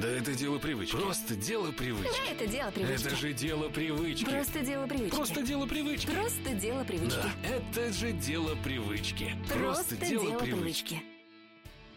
Да это дело привычки. Просто дело привычки. Это дело привычки. Это же дело привычки. Просто дело привычки. Просто дело привычки. Просто дело привычки. Да, это же дело привычки. Просто дело привычки.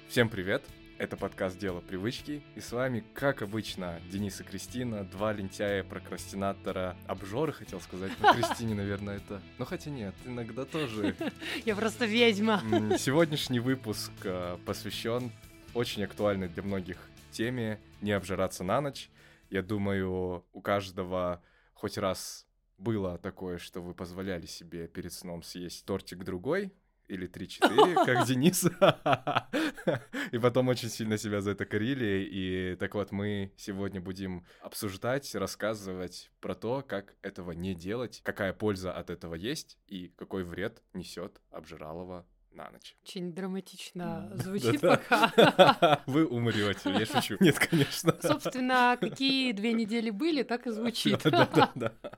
Всем привет! Это подкаст «Дело привычки», и с вами, как обычно, Денис и Кристина, два лентяя, прокрастинатора, обжоры, хотел сказать, но Кристине, наверное, это... Ну, хотя нет, иногда тоже. Я просто ведьма. Сегодняшний выпуск э, посвящен очень актуальной для многих теме «Не обжираться на ночь». Я думаю, у каждого хоть раз было такое, что вы позволяли себе перед сном съесть тортик другой, или 3-4, как Денис. И потом очень сильно себя за это корили. И так вот, мы сегодня будем обсуждать, рассказывать про то, как этого не делать, какая польза от этого есть и какой вред несет обжиралово на ночь. Очень драматично звучит пока. Вы умрете, я шучу. Нет, конечно. Собственно, какие две недели были, так и звучит.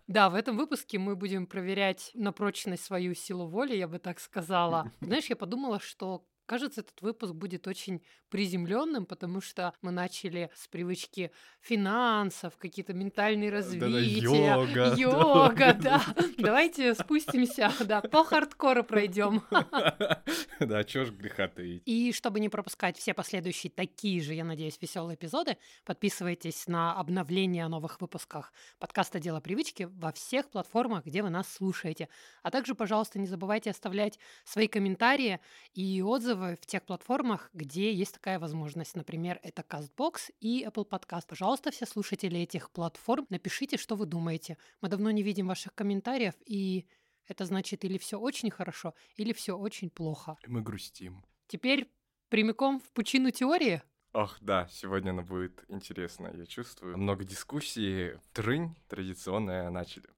Да, в этом выпуске мы будем проверять на прочность свою силу воли, я бы так сказала. Знаешь, я подумала, что Кажется, этот выпуск будет очень приземленным, потому что мы начали с привычки финансов, какие-то ментальные развития, йога, йога, да. Давайте спустимся, да, по хардкору пройдем. Да, чё ж греха таить. И чтобы не пропускать все последующие такие же, я надеюсь, веселые эпизоды, подписывайтесь на обновления о новых выпусках подкаста «Дело привычки» во всех платформах, где вы нас слушаете. А также, пожалуйста, не забывайте оставлять свои комментарии и отзывы в тех платформах, где есть такая возможность. Например, это CastBox и Apple Podcast. Пожалуйста, все слушатели этих платформ, напишите, что вы думаете. Мы давно не видим ваших комментариев, и это значит или все очень хорошо, или все очень плохо. И Мы грустим. Теперь прямиком в пучину теории. Ох, да, сегодня она будет интересно, я чувствую. Много дискуссий. Трынь традиционная начали.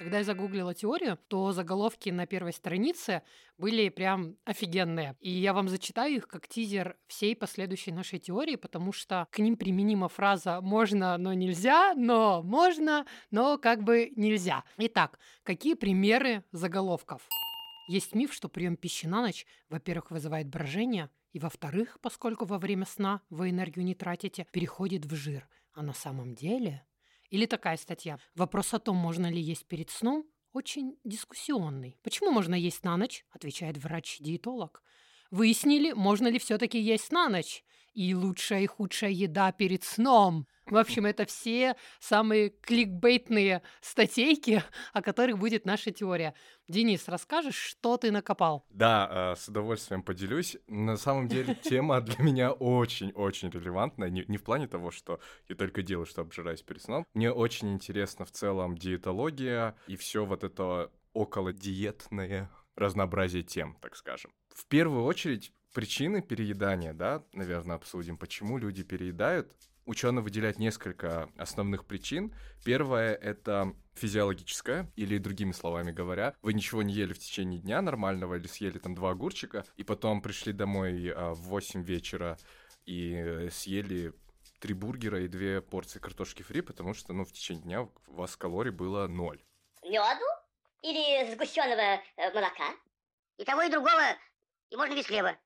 Когда я загуглила теорию, то заголовки на первой странице были прям офигенные. И я вам зачитаю их как тизер всей последующей нашей теории, потому что к ним применима фраза «можно, но нельзя», «но можно, но как бы нельзя». Итак, какие примеры заголовков? Есть миф, что прием пищи на ночь, во-первых, вызывает брожение, и во-вторых, поскольку во время сна вы энергию не тратите, переходит в жир. А на самом деле... Или такая статья. Вопрос о том, можно ли есть перед сном, очень дискуссионный. Почему можно есть на ночь? Отвечает врач-диетолог. Выяснили, можно ли все-таки есть на ночь. И лучшая и худшая еда перед сном. В общем, это все самые кликбейтные статейки, о которых будет наша теория. Денис, расскажешь, что ты накопал? Да, э, с удовольствием поделюсь. На самом деле тема для меня очень-очень релевантная. Не в плане того, что я только делаю, что обжираюсь перед сном. Мне очень интересно в целом диетология и все вот это около диетное разнообразие тем, так скажем. В первую очередь причины переедания, да, наверное, обсудим, почему люди переедают. Ученые выделяют несколько основных причин. Первое — это физиологическое, или другими словами говоря, вы ничего не ели в течение дня нормального, или съели там два огурчика, и потом пришли домой а, в 8 вечера и съели три бургера и две порции картошки фри, потому что, ну, в течение дня у вас калорий было ноль. Меду или сгущенного э, молока? И того, и другого, и можно без хлеба.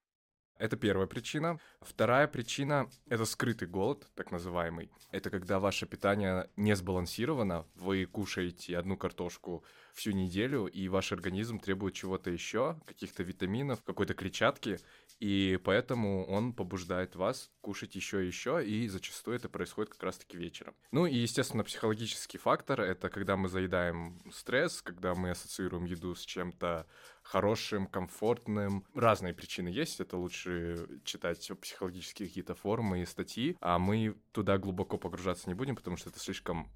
Это первая причина. Вторая причина — это скрытый голод, так называемый. Это когда ваше питание не сбалансировано, вы кушаете одну картошку всю неделю, и ваш организм требует чего-то еще, каких-то витаминов, какой-то клетчатки, и поэтому он побуждает вас кушать еще и еще, и зачастую это происходит как раз-таки вечером. Ну и, естественно, психологический фактор — это когда мы заедаем стресс, когда мы ассоциируем еду с чем-то хорошим, комфортным. Разные причины есть, это лучше читать психологические какие-то форумы и статьи, а мы туда глубоко погружаться не будем, потому что это слишком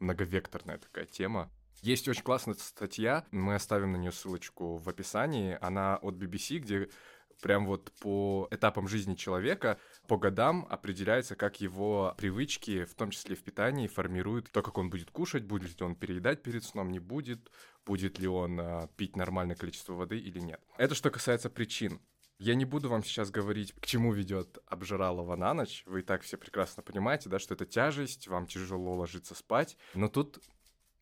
многовекторная такая тема. Есть очень классная статья, мы оставим на нее ссылочку в описании, она от BBC, где прям вот по этапам жизни человека, по годам определяется, как его привычки, в том числе в питании, формируют то, как он будет кушать, будет ли он переедать перед сном, не будет, будет ли он а, пить нормальное количество воды или нет. Это что касается причин. Я не буду вам сейчас говорить, к чему ведет обжиралово на ночь. Вы и так все прекрасно понимаете, да, что это тяжесть, вам тяжело ложиться спать. Но тут,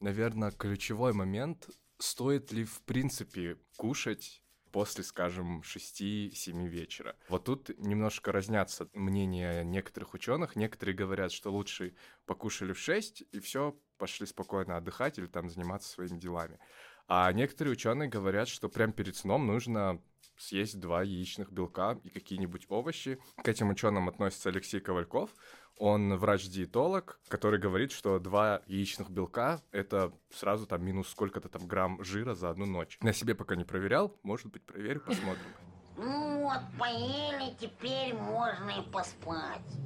наверное, ключевой момент, стоит ли в принципе кушать после, скажем, 6-7 вечера. Вот тут немножко разнятся мнения некоторых ученых. Некоторые говорят, что лучше покушали в 6 и все, пошли спокойно отдыхать или там заниматься своими делами. А некоторые ученые говорят, что прямо перед сном нужно съесть два яичных белка и какие-нибудь овощи. К этим ученым относится Алексей Ковальков. Он врач-диетолог, который говорит, что два яичных белка — это сразу там минус сколько-то там грамм жира за одну ночь. На себе пока не проверял, может быть, проверю, посмотрим. Ну вот, поели, теперь можно и поспать.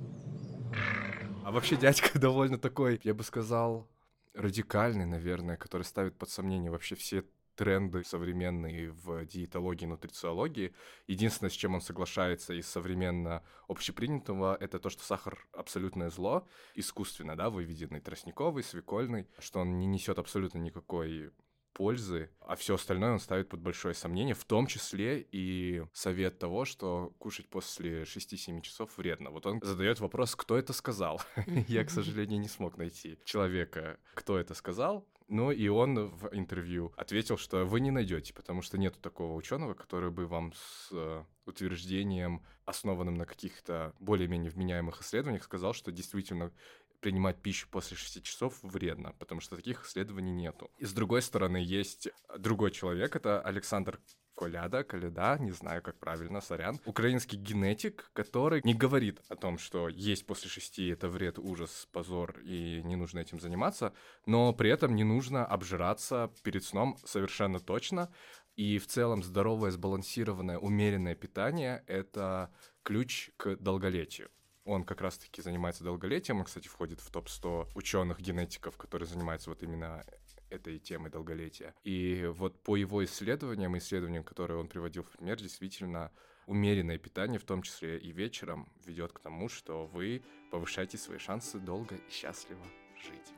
А вообще дядька довольно такой, я бы сказал, радикальный, наверное, который ставит под сомнение вообще все тренды современные в диетологии, нутрициологии. Единственное, с чем он соглашается из современно общепринятого, это то, что сахар абсолютное зло, искусственно, да, выведенный тростниковый, свекольный, что он не несет абсолютно никакой пользы, а все остальное он ставит под большое сомнение, в том числе и совет того, что кушать после 6-7 часов вредно. Вот он задает вопрос, кто это сказал. Я, к сожалению, не смог найти человека, кто это сказал. Ну и он в интервью ответил, что вы не найдете, потому что нету такого ученого, который бы вам с э, утверждением, основанным на каких-то более-менее вменяемых исследованиях, сказал, что действительно принимать пищу после 6 часов вредно, потому что таких исследований нету. И с другой стороны, есть другой человек, это Александр Коляда, Коляда, не знаю, как правильно, сорян. Украинский генетик, который не говорит о том, что есть после шести это вред, ужас, позор, и не нужно этим заниматься, но при этом не нужно обжираться перед сном совершенно точно. И в целом здоровое, сбалансированное, умеренное питание — это ключ к долголетию. Он как раз-таки занимается долголетием, он, кстати, входит в топ-100 ученых-генетиков, которые занимаются вот именно этой темой долголетия. И вот по его исследованиям, исследованиям, которые он приводил в пример, действительно умеренное питание, в том числе и вечером, ведет к тому, что вы повышаете свои шансы долго и счастливо жить.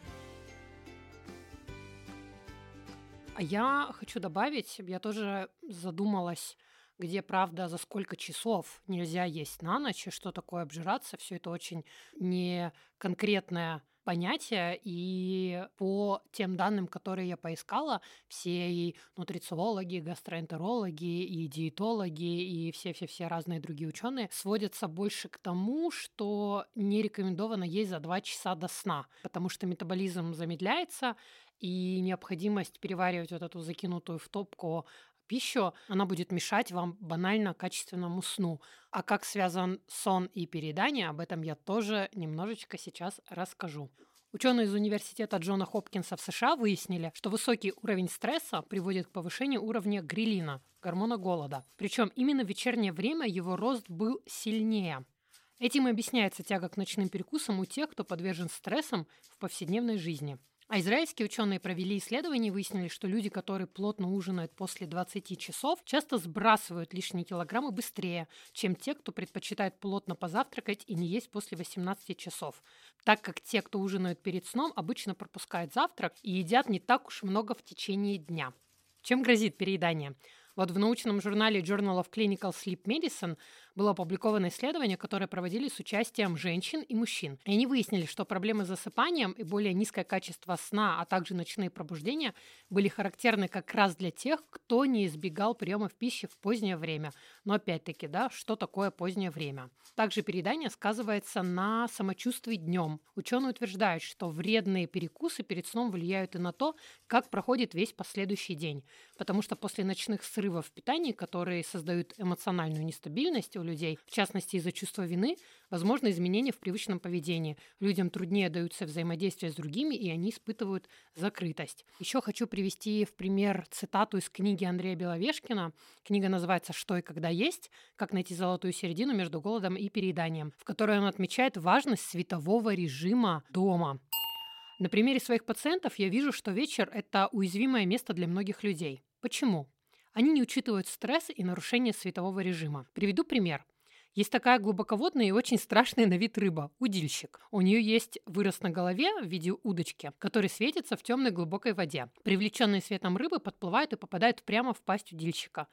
А я хочу добавить, я тоже задумалась где, правда, за сколько часов нельзя есть на ночь, и что такое обжираться, все это очень не понятие, и по тем данным, которые я поискала, все и нутрициологи, и гастроэнтерологи, и диетологи, и все-все-все разные другие ученые сводятся больше к тому, что не рекомендовано есть за 2 часа до сна, потому что метаболизм замедляется, и необходимость переваривать вот эту закинутую в топку пищу, она будет мешать вам банально качественному сну. А как связан сон и переедание, об этом я тоже немножечко сейчас расскажу. Ученые из университета Джона Хопкинса в США выяснили, что высокий уровень стресса приводит к повышению уровня грилина, гормона голода. Причем именно в вечернее время его рост был сильнее. Этим объясняется тяга к ночным перекусам у тех, кто подвержен стрессам в повседневной жизни. А израильские ученые провели исследование и выяснили, что люди, которые плотно ужинают после 20 часов, часто сбрасывают лишние килограммы быстрее, чем те, кто предпочитает плотно позавтракать и не есть после 18 часов. Так как те, кто ужинают перед сном, обычно пропускают завтрак и едят не так уж много в течение дня. Чем грозит переедание? Вот в научном журнале Journal of Clinical Sleep Medicine было опубликовано исследование, которое проводили с участием женщин и мужчин. И они выяснили, что проблемы с засыпанием и более низкое качество сна, а также ночные пробуждения были характерны как раз для тех, кто не избегал приемов пищи в позднее время. Но опять-таки, да, что такое позднее время? Также переедание сказывается на самочувствии днем. Ученые утверждают, что вредные перекусы перед сном влияют и на то, как проходит весь последующий день. Потому что после ночных срывов в питании, которые создают эмоциональную нестабильность у людей, в частности из-за чувства вины, возможно изменения в привычном поведении. Людям труднее даются взаимодействия с другими, и они испытывают закрытость. Еще хочу привести в пример цитату из книги Андрея Беловешкина. Книга называется «Что и когда есть. Как найти золотую середину между голодом и перееданием», в которой он отмечает важность светового режима дома. На примере своих пациентов я вижу, что вечер – это уязвимое место для многих людей. Почему? Они не учитывают стресс и нарушение светового режима. Приведу пример. Есть такая глубоководная и очень страшная на вид рыба – удильщик. У нее есть вырос на голове в виде удочки, который светится в темной глубокой воде. Привлеченные светом рыбы подплывают и попадают прямо в пасть удильщика.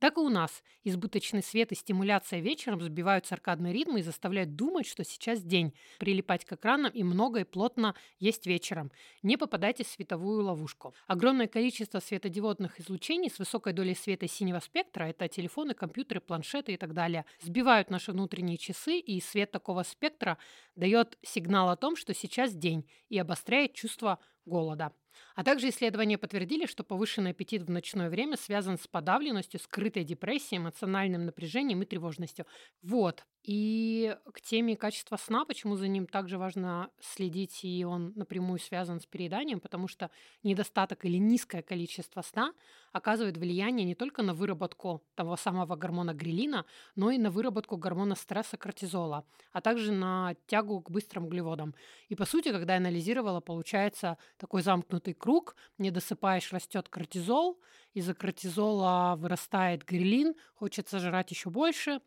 Так и у нас. Избыточный свет и стимуляция вечером сбивают циркадные ритмы и заставляют думать, что сейчас день, прилипать к экранам и много и плотно есть вечером. Не попадайте в световую ловушку. Огромное количество светодиодных излучений с высокой долей света синего спектра, это телефоны, компьютеры, планшеты и так далее, сбивают наши внутренние часы, и свет такого спектра дает сигнал о том, что сейчас день, и обостряет чувство голода. А также исследования подтвердили, что повышенный аппетит в ночное время связан с подавленностью, скрытой депрессией, эмоциональным напряжением и тревожностью. Вот. И к теме качества сна, почему за ним также важно следить, и он напрямую связан с перееданием, потому что недостаток или низкое количество сна оказывает влияние не только на выработку того самого гормона грилина, но и на выработку гормона стресса кортизола, а также на тягу к быстрым углеводам. И по сути, когда я анализировала, получается такой замкнутый круг, не досыпаешь, растет кортизол, из-за кортизола вырастает грилин, хочется жрать еще больше,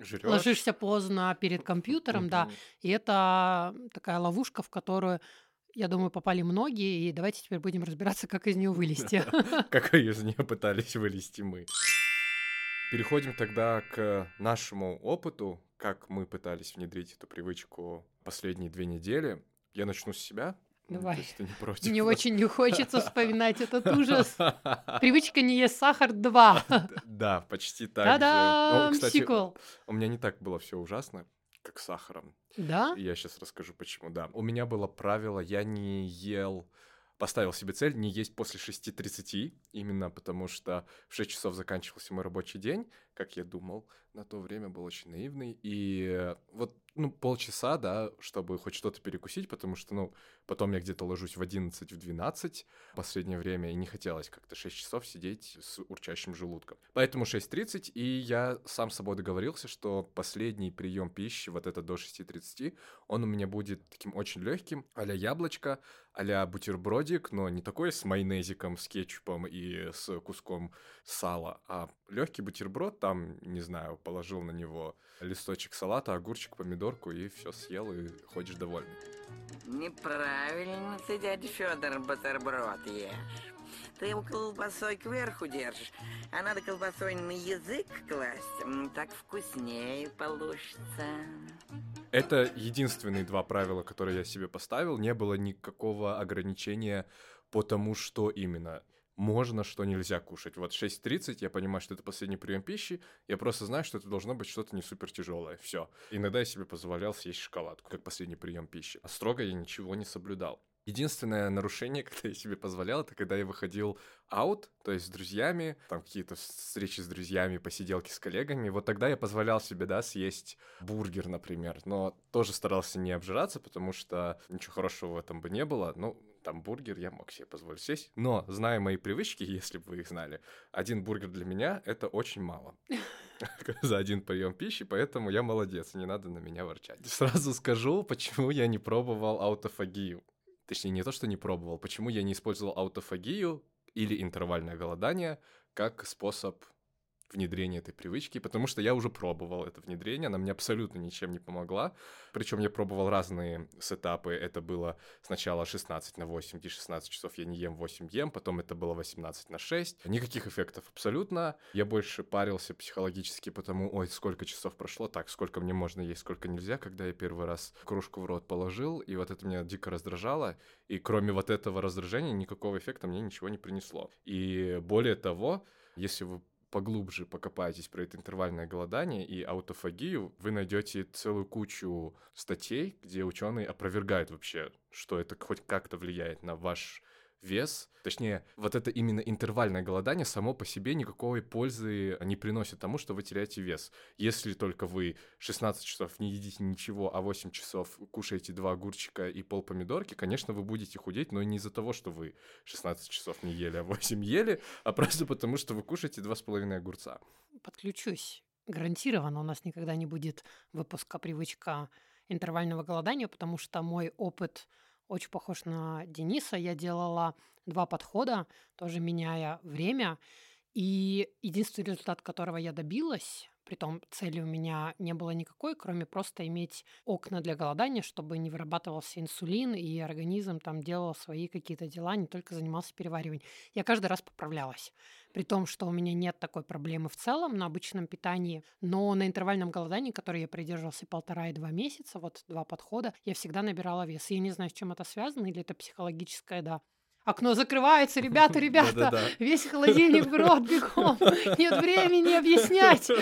Жрёшь. ложишься поздно перед компьютером, да, Мгм. и это такая ловушка, в которую, я думаю, попали многие, и давайте теперь будем разбираться, как из нее вылезти. Как из нее пытались вылезти мы. Переходим тогда к нашему опыту, как мы пытались внедрить эту привычку последние две недели. Я начну с себя. Ну, Давай. Ты не против. Мне очень не хочется вспоминать этот ужас. Привычка не есть сахар 2. Да, почти так же. Ну, Сиквел. у меня не так было все ужасно, как с сахаром. Да? Я сейчас расскажу, почему. Да, у меня было правило, я не ел, поставил себе цель не есть после 6.30, именно потому что в 6 часов заканчивался мой рабочий день, как я думал, на то время был очень наивный. И вот, ну, полчаса, да, чтобы хоть что-то перекусить, потому что, ну, потом я где-то ложусь в 11, в 12 в последнее время, и не хотелось как-то 6 часов сидеть с урчащим желудком. Поэтому 6.30, и я сам с собой договорился, что последний прием пищи, вот это до 6.30, он у меня будет таким очень легким, а яблочко, а бутербродик, но не такой с майонезиком, с кетчупом и с куском сала, а легкий бутерброд, там, не знаю, положил на него листочек салата, огурчик, помидорку и все съел, и ходишь довольный. Неправильно ты, дядя Федор, бутерброд ешь. Ты его колбасой кверху держишь, а надо колбасой на язык класть. Так вкуснее получится. Это единственные два правила, которые я себе поставил. Не было никакого ограничения по тому, что именно можно, что нельзя кушать. Вот 6.30, я понимаю, что это последний прием пищи, я просто знаю, что это должно быть что-то не супер тяжелое. Все. Иногда я себе позволял съесть шоколадку, как последний прием пищи. А строго я ничего не соблюдал. Единственное нарушение, когда я себе позволял, это когда я выходил аут, то есть с друзьями, там какие-то встречи с друзьями, посиделки с коллегами, вот тогда я позволял себе, да, съесть бургер, например, но тоже старался не обжираться, потому что ничего хорошего в этом бы не было, ну, там бургер я мог себе позволить съесть, но, зная мои привычки, если бы вы их знали, один бургер для меня — это очень мало за один прием пищи, поэтому я молодец, не надо на меня ворчать. Сразу скажу, почему я не пробовал аутофагию. Точнее, не то, что не пробовал, почему я не использовал аутофагию или интервальное голодание как способ внедрения этой привычки, потому что я уже пробовал это внедрение, она мне абсолютно ничем не помогла. Причем я пробовал разные сетапы. Это было сначала 16 на 8, где 16 часов я не ем, 8 ем, потом это было 18 на 6. Никаких эффектов абсолютно. Я больше парился психологически потому, ой, сколько часов прошло, так, сколько мне можно есть, сколько нельзя, когда я первый раз кружку в рот положил, и вот это меня дико раздражало, и кроме вот этого раздражения никакого эффекта мне ничего не принесло. И более того, если вы поглубже покопаетесь про это интервальное голодание и аутофагию, вы найдете целую кучу статей, где ученые опровергают вообще, что это хоть как-то влияет на ваш вес. Точнее, вот это именно интервальное голодание само по себе никакой пользы не приносит тому, что вы теряете вес. Если только вы 16 часов не едите ничего, а 8 часов кушаете два огурчика и пол помидорки, конечно, вы будете худеть, но не из-за того, что вы 16 часов не ели, а 8 ели, а просто потому, что вы кушаете 2,5 огурца. Подключусь. Гарантированно у нас никогда не будет выпуска привычка интервального голодания, потому что мой опыт очень похож на Дениса. Я делала два подхода, тоже меняя время. И единственный результат, которого я добилась Притом цели у меня не было никакой, кроме просто иметь окна для голодания, чтобы не вырабатывался инсулин, и организм там делал свои какие-то дела, не только занимался перевариванием. Я каждый раз поправлялась. При том, что у меня нет такой проблемы в целом на обычном питании, но на интервальном голодании, который я придерживался полтора и два месяца, вот два подхода, я всегда набирала вес. Я не знаю, с чем это связано, или это психологическое, да, Окно закрывается, ребята, ребята, весь холодильник в рот, бегом. Нет времени объяснять.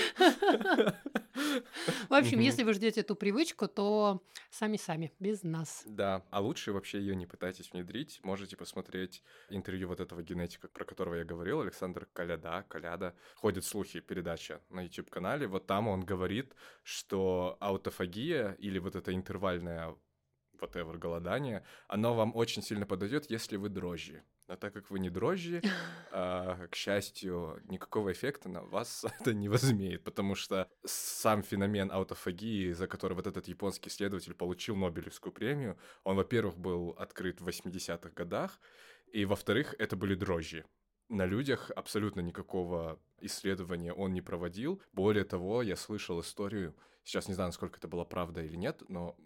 В общем, если вы ждете эту привычку, то сами-сами, без нас. Да, а лучше вообще ее не пытайтесь внедрить. Можете посмотреть интервью вот этого генетика, про которого я говорил, Александр Коляда, Коляда. Ходят слухи, передача на YouTube-канале. Вот там он говорит, что аутофагия или вот это интервальное whatever, голодание, оно вам очень сильно подойдет, если вы дрожжи. Но так как вы не дрожжи, а, к счастью, никакого эффекта на вас это не возымеет, потому что сам феномен аутофагии, за который вот этот японский исследователь получил Нобелевскую премию, он, во-первых, был открыт в 80-х годах, и, во-вторых, это были дрожжи. На людях абсолютно никакого исследования он не проводил. Более того, я слышал историю, сейчас не знаю, насколько это была правда или нет, но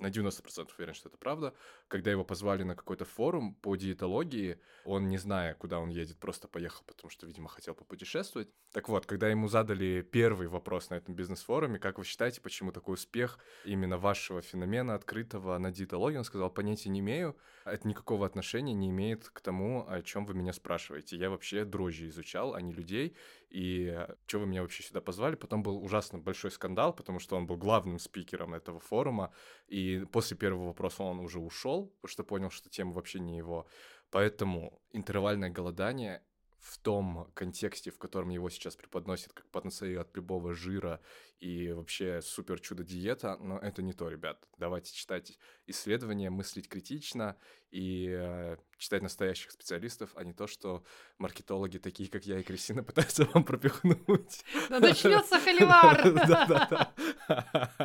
на 90% уверен, что это правда. Когда его позвали на какой-то форум по диетологии, он, не зная, куда он едет, просто поехал, потому что, видимо, хотел попутешествовать. Так вот, когда ему задали первый вопрос на этом бизнес-форуме, как вы считаете, почему такой успех именно вашего феномена открытого на диетологии, он сказал, понятия не имею, это никакого отношения не имеет к тому, о чем вы меня спрашиваете. Я вообще дрожжи изучал, а не людей, и что вы меня вообще сюда позвали? Потом был ужасно большой скандал, потому что он был главным спикером этого форума, и после первого вопроса он уже ушел, потому что понял, что тема вообще не его. Поэтому интервальное голодание в том контексте, в котором его сейчас преподносят как панацею от любого жира и вообще супер чудо диета, но это не то, ребят. Давайте читать исследования, мыслить критично и э, читать настоящих специалистов, а не то, что маркетологи такие, как я и Кристина, пытаются вам пропихнуть. Да начнется холивар! Да-да-да.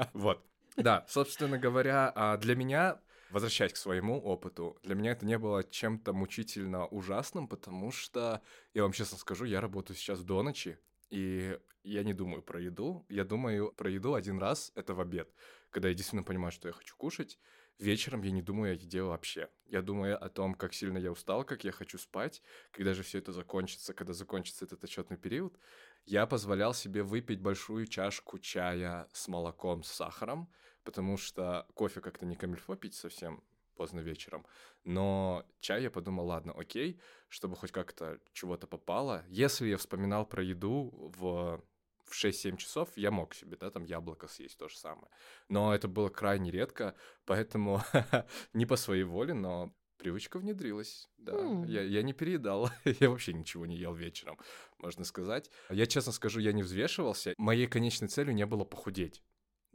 Вот. Да, собственно говоря, а, для меня, возвращаясь к своему опыту, для меня это не было чем-то мучительно ужасным, потому что, я вам честно скажу, я работаю сейчас до ночи, и я не думаю про еду. Я думаю про еду один раз, это в обед, когда я действительно понимаю, что я хочу кушать. Вечером я не думаю о еде вообще. Я думаю о том, как сильно я устал, как я хочу спать, когда же все это закончится, когда закончится этот отчетный период. Я позволял себе выпить большую чашку чая с молоком с сахаром, потому что кофе как-то не камильфо пить совсем поздно вечером. Но чай я подумал, ладно, окей, чтобы хоть как-то чего-то попало. Если я вспоминал про еду в в 6-7 часов я мог себе, да, там яблоко съесть, то же самое. Но это было крайне редко, поэтому не по своей воле, но привычка внедрилась, да. М. Я, я не переедал, я вообще ничего не ел вечером, можно сказать. Я честно скажу, я не взвешивался. Моей конечной целью не было похудеть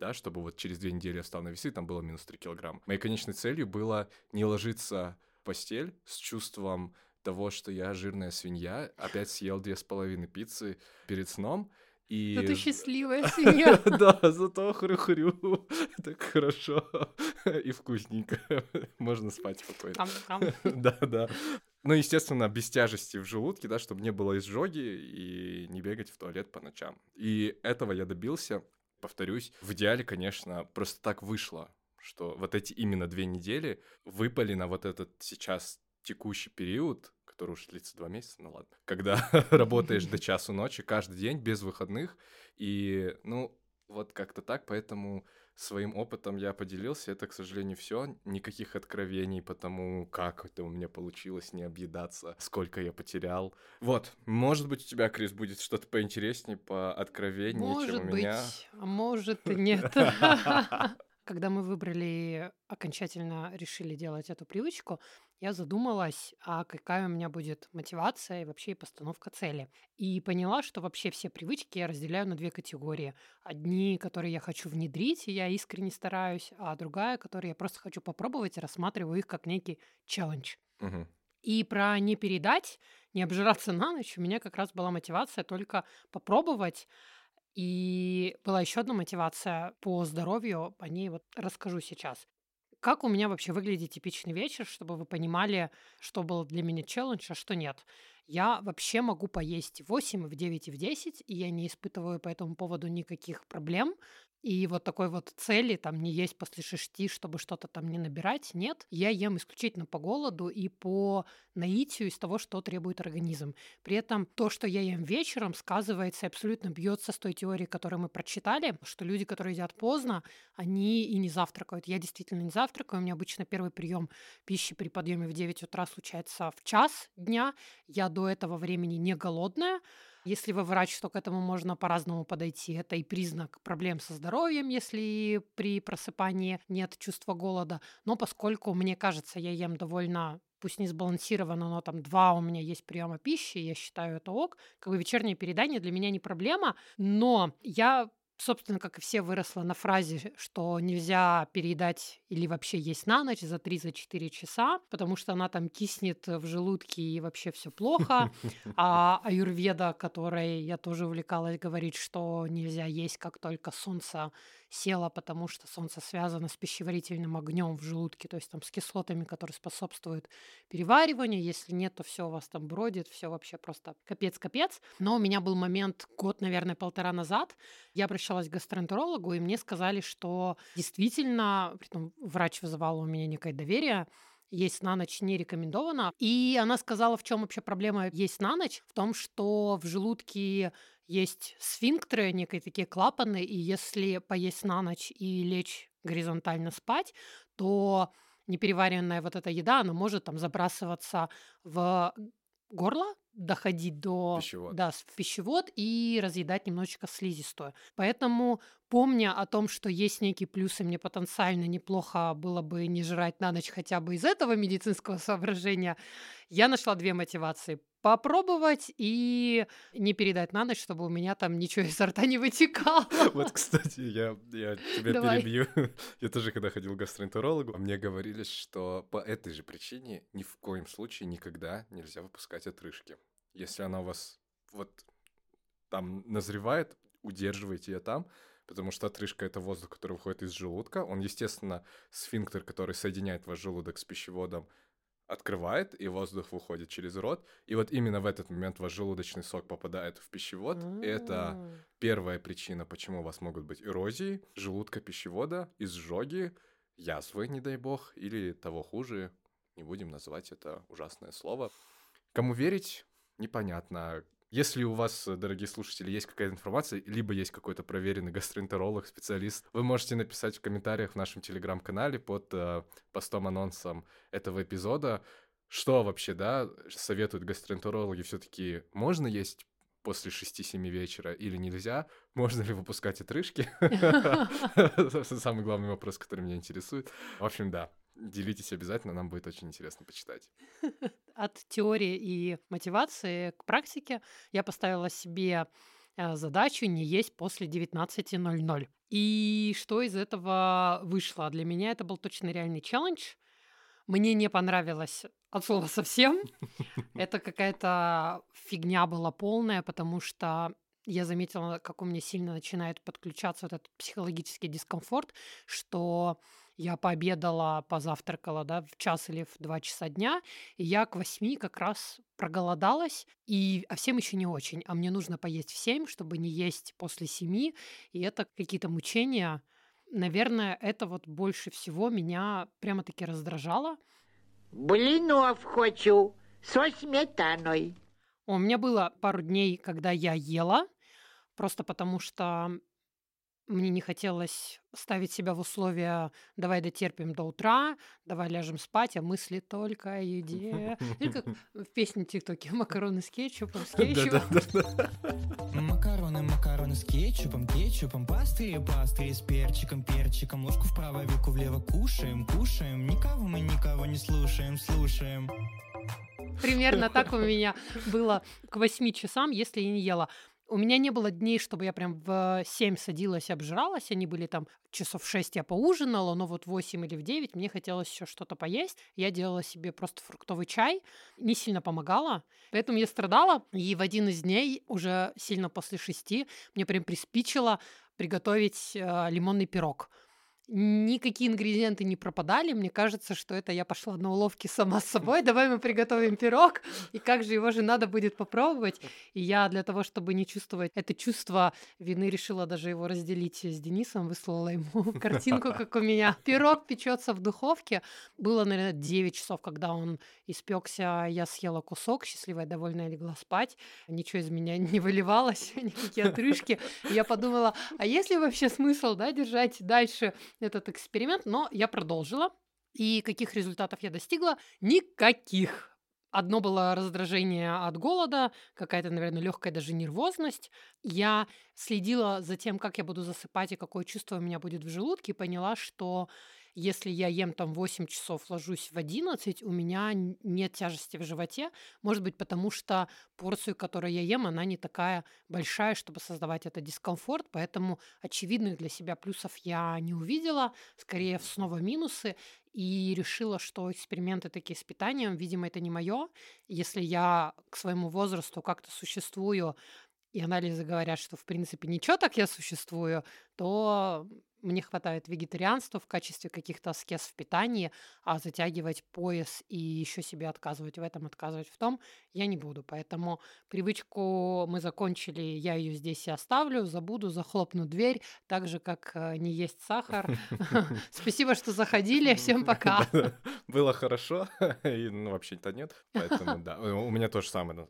да, чтобы вот через две недели я встал на весы, там было минус 3 килограмма. Моей конечной целью было не ложиться в постель с чувством того, что я жирная свинья, опять съел две с половиной пиццы перед сном, и... Да ты счастливая свинья. Да, зато хрю-хрю. Так хорошо и вкусненько. Можно спать спокойно. Да, да. Ну, естественно, без тяжести в желудке, да, чтобы не было изжоги и не бегать в туалет по ночам. И этого я добился, повторюсь. В идеале, конечно, просто так вышло, что вот эти именно две недели выпали на вот этот сейчас текущий период, который уж длится два месяца, ну ладно, когда работаешь до часу ночи каждый день без выходных, и, ну, вот как-то так, поэтому своим опытом я поделился. Это, к сожалению, все. Никаких откровений по тому, как это у меня получилось не объедаться, сколько я потерял. Вот, может быть, у тебя, Крис, будет что-то поинтереснее, по откровеннее, чем Может у быть, меня. а может и нет. Когда мы выбрали, окончательно решили делать эту привычку, я задумалась, а какая у меня будет мотивация и вообще и постановка цели. И поняла, что вообще все привычки я разделяю на две категории. Одни, которые я хочу внедрить, и я искренне стараюсь, а другая, которые я просто хочу попробовать и рассматриваю их как некий челлендж. Мгм. И про не передать, не обжираться на ночь, у меня как раз была мотивация только попробовать. И была еще одна мотивация по здоровью, о ней вот расскажу сейчас. Как у меня вообще выглядит типичный вечер, чтобы вы понимали, что был для меня челлендж, а что нет. Я вообще могу поесть в 8, в 9 и в 10, и я не испытываю по этому поводу никаких проблем. И вот такой вот цели там не есть после шести, чтобы что-то там не набирать, нет. Я ем исключительно по голоду и по наитию из того, что требует организм. При этом то, что я ем вечером, сказывается абсолютно бьется с той теорией, которую мы прочитали, что люди, которые едят поздно, они и не завтракают. Я действительно не завтракаю. У меня обычно первый прием пищи при подъеме в 9 утра случается в час дня. Я до этого времени не голодная. Если вы врач, то к этому можно по-разному подойти. Это и признак проблем со здоровьем, если при просыпании нет чувства голода. Но поскольку, мне кажется, я ем довольно пусть не сбалансированно, но там два у меня есть приема пищи, я считаю это ок. Как бы вечернее передание для меня не проблема, но я собственно, как и все, выросла на фразе, что нельзя переедать или вообще есть на ночь за 3-4 часа, потому что она там киснет в желудке и вообще все плохо. А аюрведа, которой я тоже увлекалась, говорит, что нельзя есть, как только солнце село, потому что солнце связано с пищеварительным огнем в желудке, то есть там с кислотами, которые способствуют перевариванию. Если нет, то все у вас там бродит, все вообще просто капец-капец. Но у меня был момент год, наверное, полтора назад. Я обращалась к гастроэнтерологу, и мне сказали, что действительно, притом врач вызывал у меня некое доверие, есть на ночь не рекомендовано. И она сказала, в чем вообще проблема есть на ночь, в том, что в желудке есть сфинктеры, некие такие клапаны, и если поесть на ночь и лечь горизонтально спать, то непереваренная вот эта еда, она может там забрасываться в горло, доходить до Пищевод. Да, в пищевод и разъедать немножечко слизистую. Поэтому, помня о том, что есть некие плюсы, мне потенциально неплохо было бы не жрать на ночь хотя бы из этого медицинского соображения, я нашла две мотивации. Попробовать и не передать на ночь, чтобы у меня там ничего изо рта не вытекало. Вот, кстати, я, я тебя Давай. перебью. Я тоже, когда ходил к гастроэнтерологу, мне говорили, что по этой же причине ни в коем случае никогда нельзя выпускать отрыжки. Если она у вас вот там назревает, удерживайте ее там, потому что отрыжка — это воздух, который выходит из желудка. Он, естественно, сфинктер, который соединяет ваш желудок с пищеводом, открывает, и воздух выходит через рот. И вот именно в этот момент ваш желудочный сок попадает в пищевод. И это первая причина, почему у вас могут быть эрозии желудка пищевода, изжоги, язвы, не дай бог, или того хуже, не будем называть это ужасное слово. Кому верить, непонятно. Если у вас, дорогие слушатели, есть какая-то информация, либо есть какой-то проверенный гастроэнтеролог, специалист, вы можете написать в комментариях в нашем телеграм-канале под э, постом-анонсом этого эпизода, что вообще, да, советуют гастроэнтерологи все-таки можно есть после 6-7 вечера или нельзя? Можно ли выпускать отрыжки? Самый главный вопрос, который меня интересует. В общем, да, делитесь обязательно, нам будет очень интересно почитать. От теории и мотивации к практике я поставила себе э, задачу не есть после 19.00. И что из этого вышло? Для меня это был точно реальный челлендж. Мне не понравилось от слова совсем. Это какая-то фигня была полная, потому что я заметила, как у меня сильно начинает подключаться вот этот психологический дискомфорт, что я пообедала, позавтракала, да, в час или в два часа дня, и я к восьми как раз проголодалась, и, а всем еще не очень. А мне нужно поесть в семь, чтобы не есть после семи, и это какие-то мучения. Наверное, это вот больше всего меня прямо-таки раздражало. Блинов хочу со сметаной. У меня было пару дней, когда я ела, просто потому что мне не хотелось ставить себя в условия «давай дотерпим до утра», «давай ляжем спать», а мысли только о еде. Или как в песне ТикТоке «Макароны с кетчупом, с кетчупом». Макароны, макароны с кетчупом, кетчупом, пастырь, пастырь с перчиком, перчиком, ложку вправо, вилку влево, кушаем, кушаем, никого мы никого не слушаем, слушаем. Примерно так у меня было к 8 часам, если я не ела. У меня не было дней, чтобы я прям в 7 садилась обжиралась. Они были там часов в 6 я поужинала, но вот в 8 или в 9 мне хотелось еще что-то поесть. Я делала себе просто фруктовый чай. Не сильно помогала. Поэтому я страдала. И в один из дней, уже сильно после 6, мне прям приспичило приготовить э, лимонный пирог. Никакие ингредиенты не пропадали. Мне кажется, что это я пошла на уловки сама с собой. Давай мы приготовим пирог, и как же его же надо будет попробовать. И я для того, чтобы не чувствовать это чувство вины, решила даже его разделить с Денисом, выслала ему картинку, как у меня. Пирог печется в духовке. Было, наверное, 9 часов, когда он испекся. Я съела кусок, счастливая, довольная, легла спать. Ничего из меня не выливалось, никакие отрыжки. Я подумала, а есть ли вообще смысл да, держать дальше этот эксперимент? Но я продолжила. И каких результатов я достигла? Никаких. Одно было раздражение от голода, какая-то, наверное, легкая даже нервозность. Я следила за тем, как я буду засыпать и какое чувство у меня будет в желудке, и поняла, что если я ем там 8 часов, ложусь в 11, у меня нет тяжести в животе. Может быть, потому что порцию, которую я ем, она не такая большая, чтобы создавать этот дискомфорт. Поэтому очевидных для себя плюсов я не увидела. Скорее, снова минусы. И решила, что эксперименты такие с питанием, видимо, это не мое. Если я к своему возрасту как-то существую, и анализы говорят, что, в принципе, ничего так я существую, то мне хватает вегетарианства в качестве каких-то аскез в питании, а затягивать пояс и еще себе отказывать в этом, отказывать в том я не буду. Поэтому привычку мы закончили, я ее здесь и оставлю, забуду, захлопну дверь, так же, как э, не есть сахар. Спасибо, что заходили, всем пока. Было хорошо, и ну, вообще-то нет, поэтому да. У меня то же самое,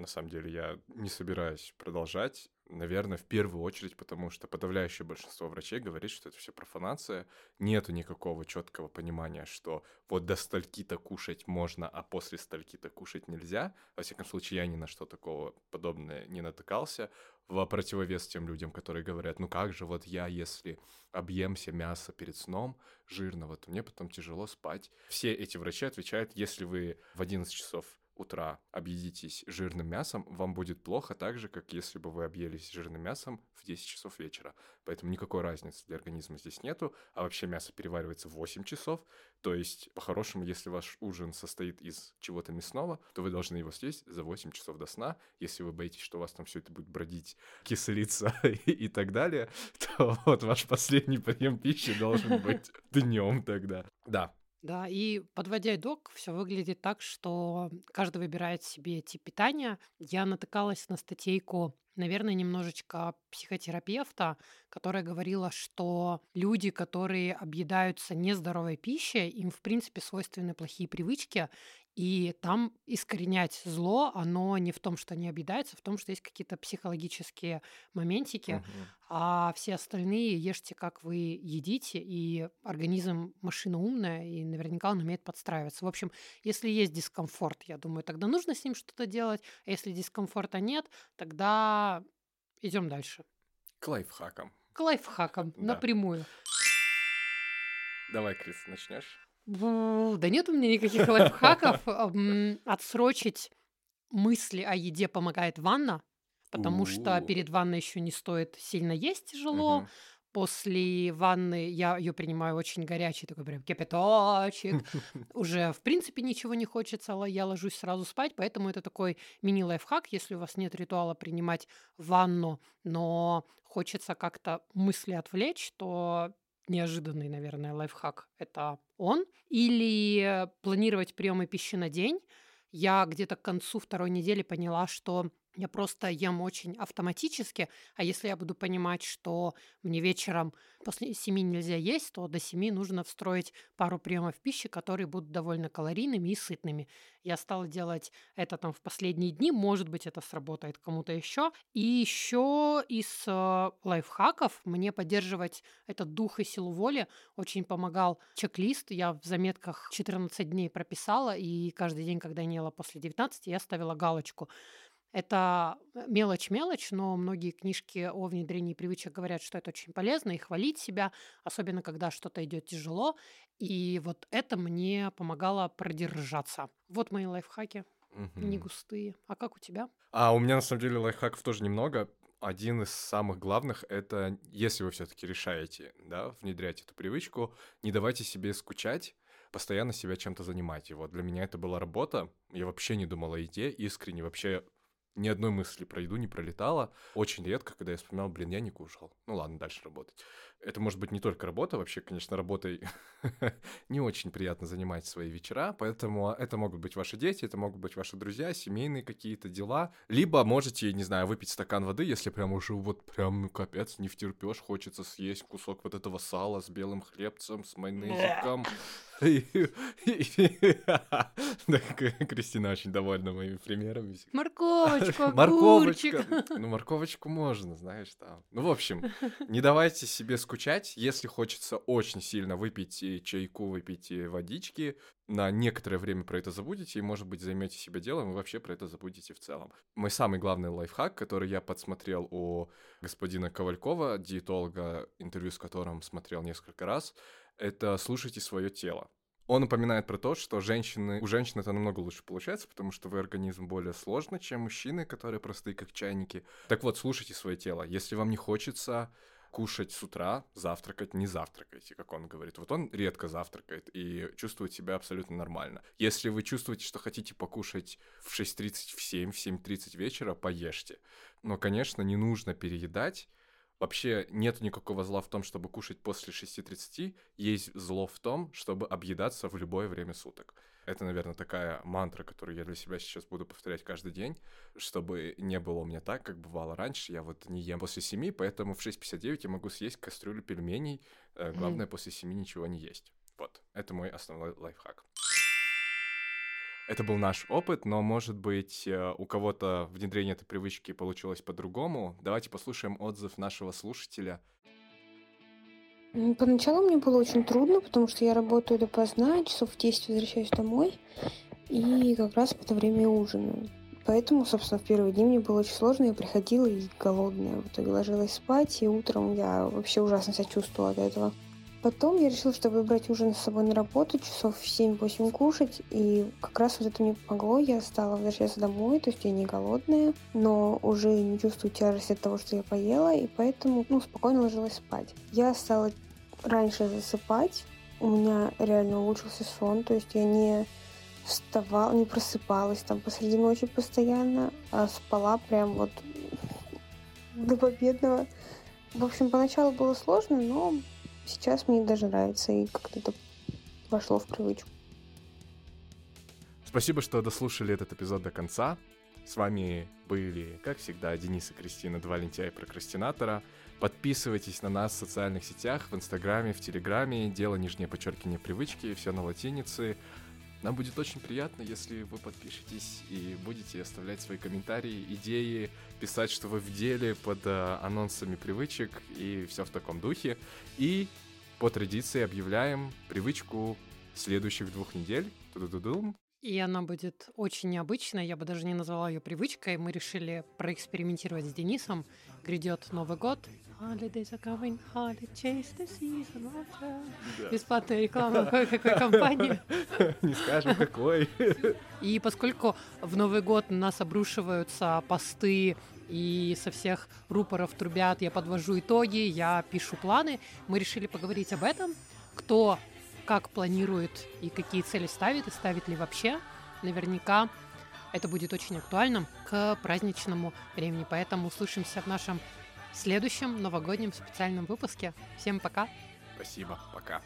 на самом деле, я не собираюсь продолжать наверное, в первую очередь, потому что подавляющее большинство врачей говорит, что это все профанация, нету никакого четкого понимания, что вот до стальки-то кушать можно, а после стальки-то кушать нельзя. Во всяком случае, я ни на что такого подобное не натыкался. В противовес тем людям, которые говорят, ну как же, вот я, если объемся мяса перед сном жирного, то мне потом тяжело спать. Все эти врачи отвечают, если вы в 11 часов утра объедитесь жирным мясом, вам будет плохо так же, как если бы вы объелись жирным мясом в 10 часов вечера. Поэтому никакой разницы для организма здесь нету. А вообще мясо переваривается в 8 часов. То есть, по-хорошему, если ваш ужин состоит из чего-то мясного, то вы должны его съесть за 8 часов до сна. Если вы боитесь, что у вас там все это будет бродить, кислиться и так далее, то вот ваш последний прием пищи должен быть днем тогда. Да, да, и подводя итог, все выглядит так, что каждый выбирает себе тип питания. Я натыкалась на статейку, наверное, немножечко психотерапевта, которая говорила, что люди, которые объедаются нездоровой пищей, им, в принципе, свойственны плохие привычки, и там искоренять зло, оно не в том, что они объедаются, а в том, что есть какие-то психологические моментики, Мгм. а все остальные ешьте, как вы едите, и организм машина умная, и наверняка он умеет подстраиваться. В общем, если есть дискомфорт, я думаю, тогда нужно с ним что-то делать, а если дискомфорта нет, тогда идем дальше. К лайфхакам. К лайфхакам Да. напрямую. Давай, Крис, начнешь? Да нет у меня никаких лайфхаков. Отсрочить мысли о еде помогает ванна, потому что перед ванной еще не стоит сильно есть тяжело. После ванны я ее принимаю очень горячий, такой прям кипяточек. Уже, в принципе, ничего не хочется, я ложусь сразу спать, поэтому это такой мини-лайфхак, если у вас нет ритуала принимать ванну, но хочется как-то мысли отвлечь, то неожиданный, наверное, лайфхак – это он. Или планировать приемы пищи на день. Я где-то к концу второй недели поняла, что я просто ем очень автоматически, а если я буду понимать, что мне вечером после семи нельзя есть, то до семи нужно встроить пару приемов пищи, которые будут довольно калорийными и сытными. Я стала делать это там в последние дни, может быть, это сработает кому-то еще. И еще из э, лайфхаков мне поддерживать этот дух и силу воли очень помогал чек-лист. Я в заметках 14 дней прописала, и каждый день, когда я не ела после 19, я ставила галочку. Это мелочь-мелочь, но многие книжки о внедрении привычек говорят, что это очень полезно, и хвалить себя, особенно когда что-то идет тяжело. И вот это мне помогало продержаться. Вот мои лайфхаки, не Мгм. густые. А как у тебя? А у меня на самом деле лайфхаков тоже немного. Один из самых главных это, если вы все-таки решаете, да, внедрять эту привычку, не давайте себе скучать, постоянно себя чем-то занимайте. Вот для меня это была работа. Я вообще не думал о еде, искренне вообще ни одной мысли про еду не пролетало. Очень редко, когда я вспоминал, блин, я не кушал. Ну ладно, дальше работать. Это может быть не только работа, вообще, конечно, работой не очень приятно занимать свои вечера, поэтому это могут быть ваши дети, это могут быть ваши друзья, семейные какие-то дела. Либо можете, не знаю, выпить стакан воды, если прям уже вот прям, ну, капец, не втерпешь, хочется съесть кусок вот этого сала с белым хлебцем, с майонезиком. Кристина очень довольна моими примерами. Морковочку, Морковочка. огурчик. Ну, морковочку можно, знаешь, там. Ну, в общем, не давайте себе скучать. Если хочется очень сильно выпить чайку, выпить водички, на некоторое время про это забудете, и, может быть, займете себя делом, и вообще про это забудете в целом. Мой самый главный лайфхак, который я подсмотрел у господина Ковалькова, диетолога, интервью с которым смотрел несколько раз, это слушайте свое тело. Он упоминает про то, что женщины, у женщин это намного лучше получается, потому что вы организм более сложный, чем мужчины, которые простые как чайники. Так вот, слушайте свое тело. Если вам не хочется кушать с утра, завтракать, не завтракайте, как он говорит. Вот он редко завтракает и чувствует себя абсолютно нормально. Если вы чувствуете, что хотите покушать в 6.30, в 7, в 7.30 вечера, поешьте. Но, конечно, не нужно переедать, Вообще нет никакого зла в том, чтобы кушать после 6.30, есть зло в том, чтобы объедаться в любое время суток. Это, наверное, такая мантра, которую я для себя сейчас буду повторять каждый день, чтобы не было у меня так, как бывало раньше. Я вот не ем после 7, поэтому в 6.59 я могу съесть кастрюлю пельменей. Э, Главное, после 7 ничего не есть. Вот, это мой основной лайфхак. Это был наш опыт, но, может быть, э, у кого-то внедрение этой привычки получилось по-другому. Давайте послушаем отзыв нашего слушателя. Поначалу мне было очень трудно, потому что я работаю допоздна, часов в 10 возвращаюсь домой, и как раз в это время ужинаю. Поэтому, собственно, в первые дни мне было очень сложно, я приходила и голодная. В итоге ложилась спать, и утром я вообще ужасно себя чувствовала от этого. Потом я решила, что буду брать ужин с собой на работу, часов в 7-8 кушать, и как раз вот это мне помогло, я стала возвращаться домой, то есть я не голодная, но уже не чувствую тяжести от того, что я поела, и поэтому, ну, спокойно ложилась спать. Я стала раньше засыпать, у меня реально улучшился сон, то есть я не вставала, не просыпалась там посреди ночи постоянно, а спала прям вот до победного. В общем, поначалу было сложно, но сейчас мне даже нравится, и как-то это вошло в привычку. Спасибо, что дослушали этот эпизод до конца. С вами были, как всегда, Денис и Кристина, два лентяя прокрастинатора. Подписывайтесь на нас в социальных сетях, в Инстаграме, в Телеграме, дело нижнее подчеркивание привычки, все на латинице. Нам будет очень приятно, если вы подпишетесь и будете оставлять свои комментарии, идеи, писать, что вы в деле под э, анонсами привычек и все в таком духе. И по традиции объявляем привычку следующих двух недель. Ту-ду-ду-дум. И она будет очень необычная, я бы даже не назвала ее привычкой. Мы решили проэкспериментировать с Денисом. Грядет Новый год. Holidays are coming, holiday chase the season love. Бесплатная реклама какой компании. Не скажем какой. И поскольку в Новый год на нас обрушиваются посты и со всех рупоров трубят, я подвожу итоги, я пишу планы, мы решили поговорить об этом. Кто как планирует и какие цели ставит, и ставит ли вообще. Наверняка это будет очень актуально к праздничному времени. Поэтому услышимся в нашем следующем новогоднем специальном выпуске. Всем пока! Спасибо, пока.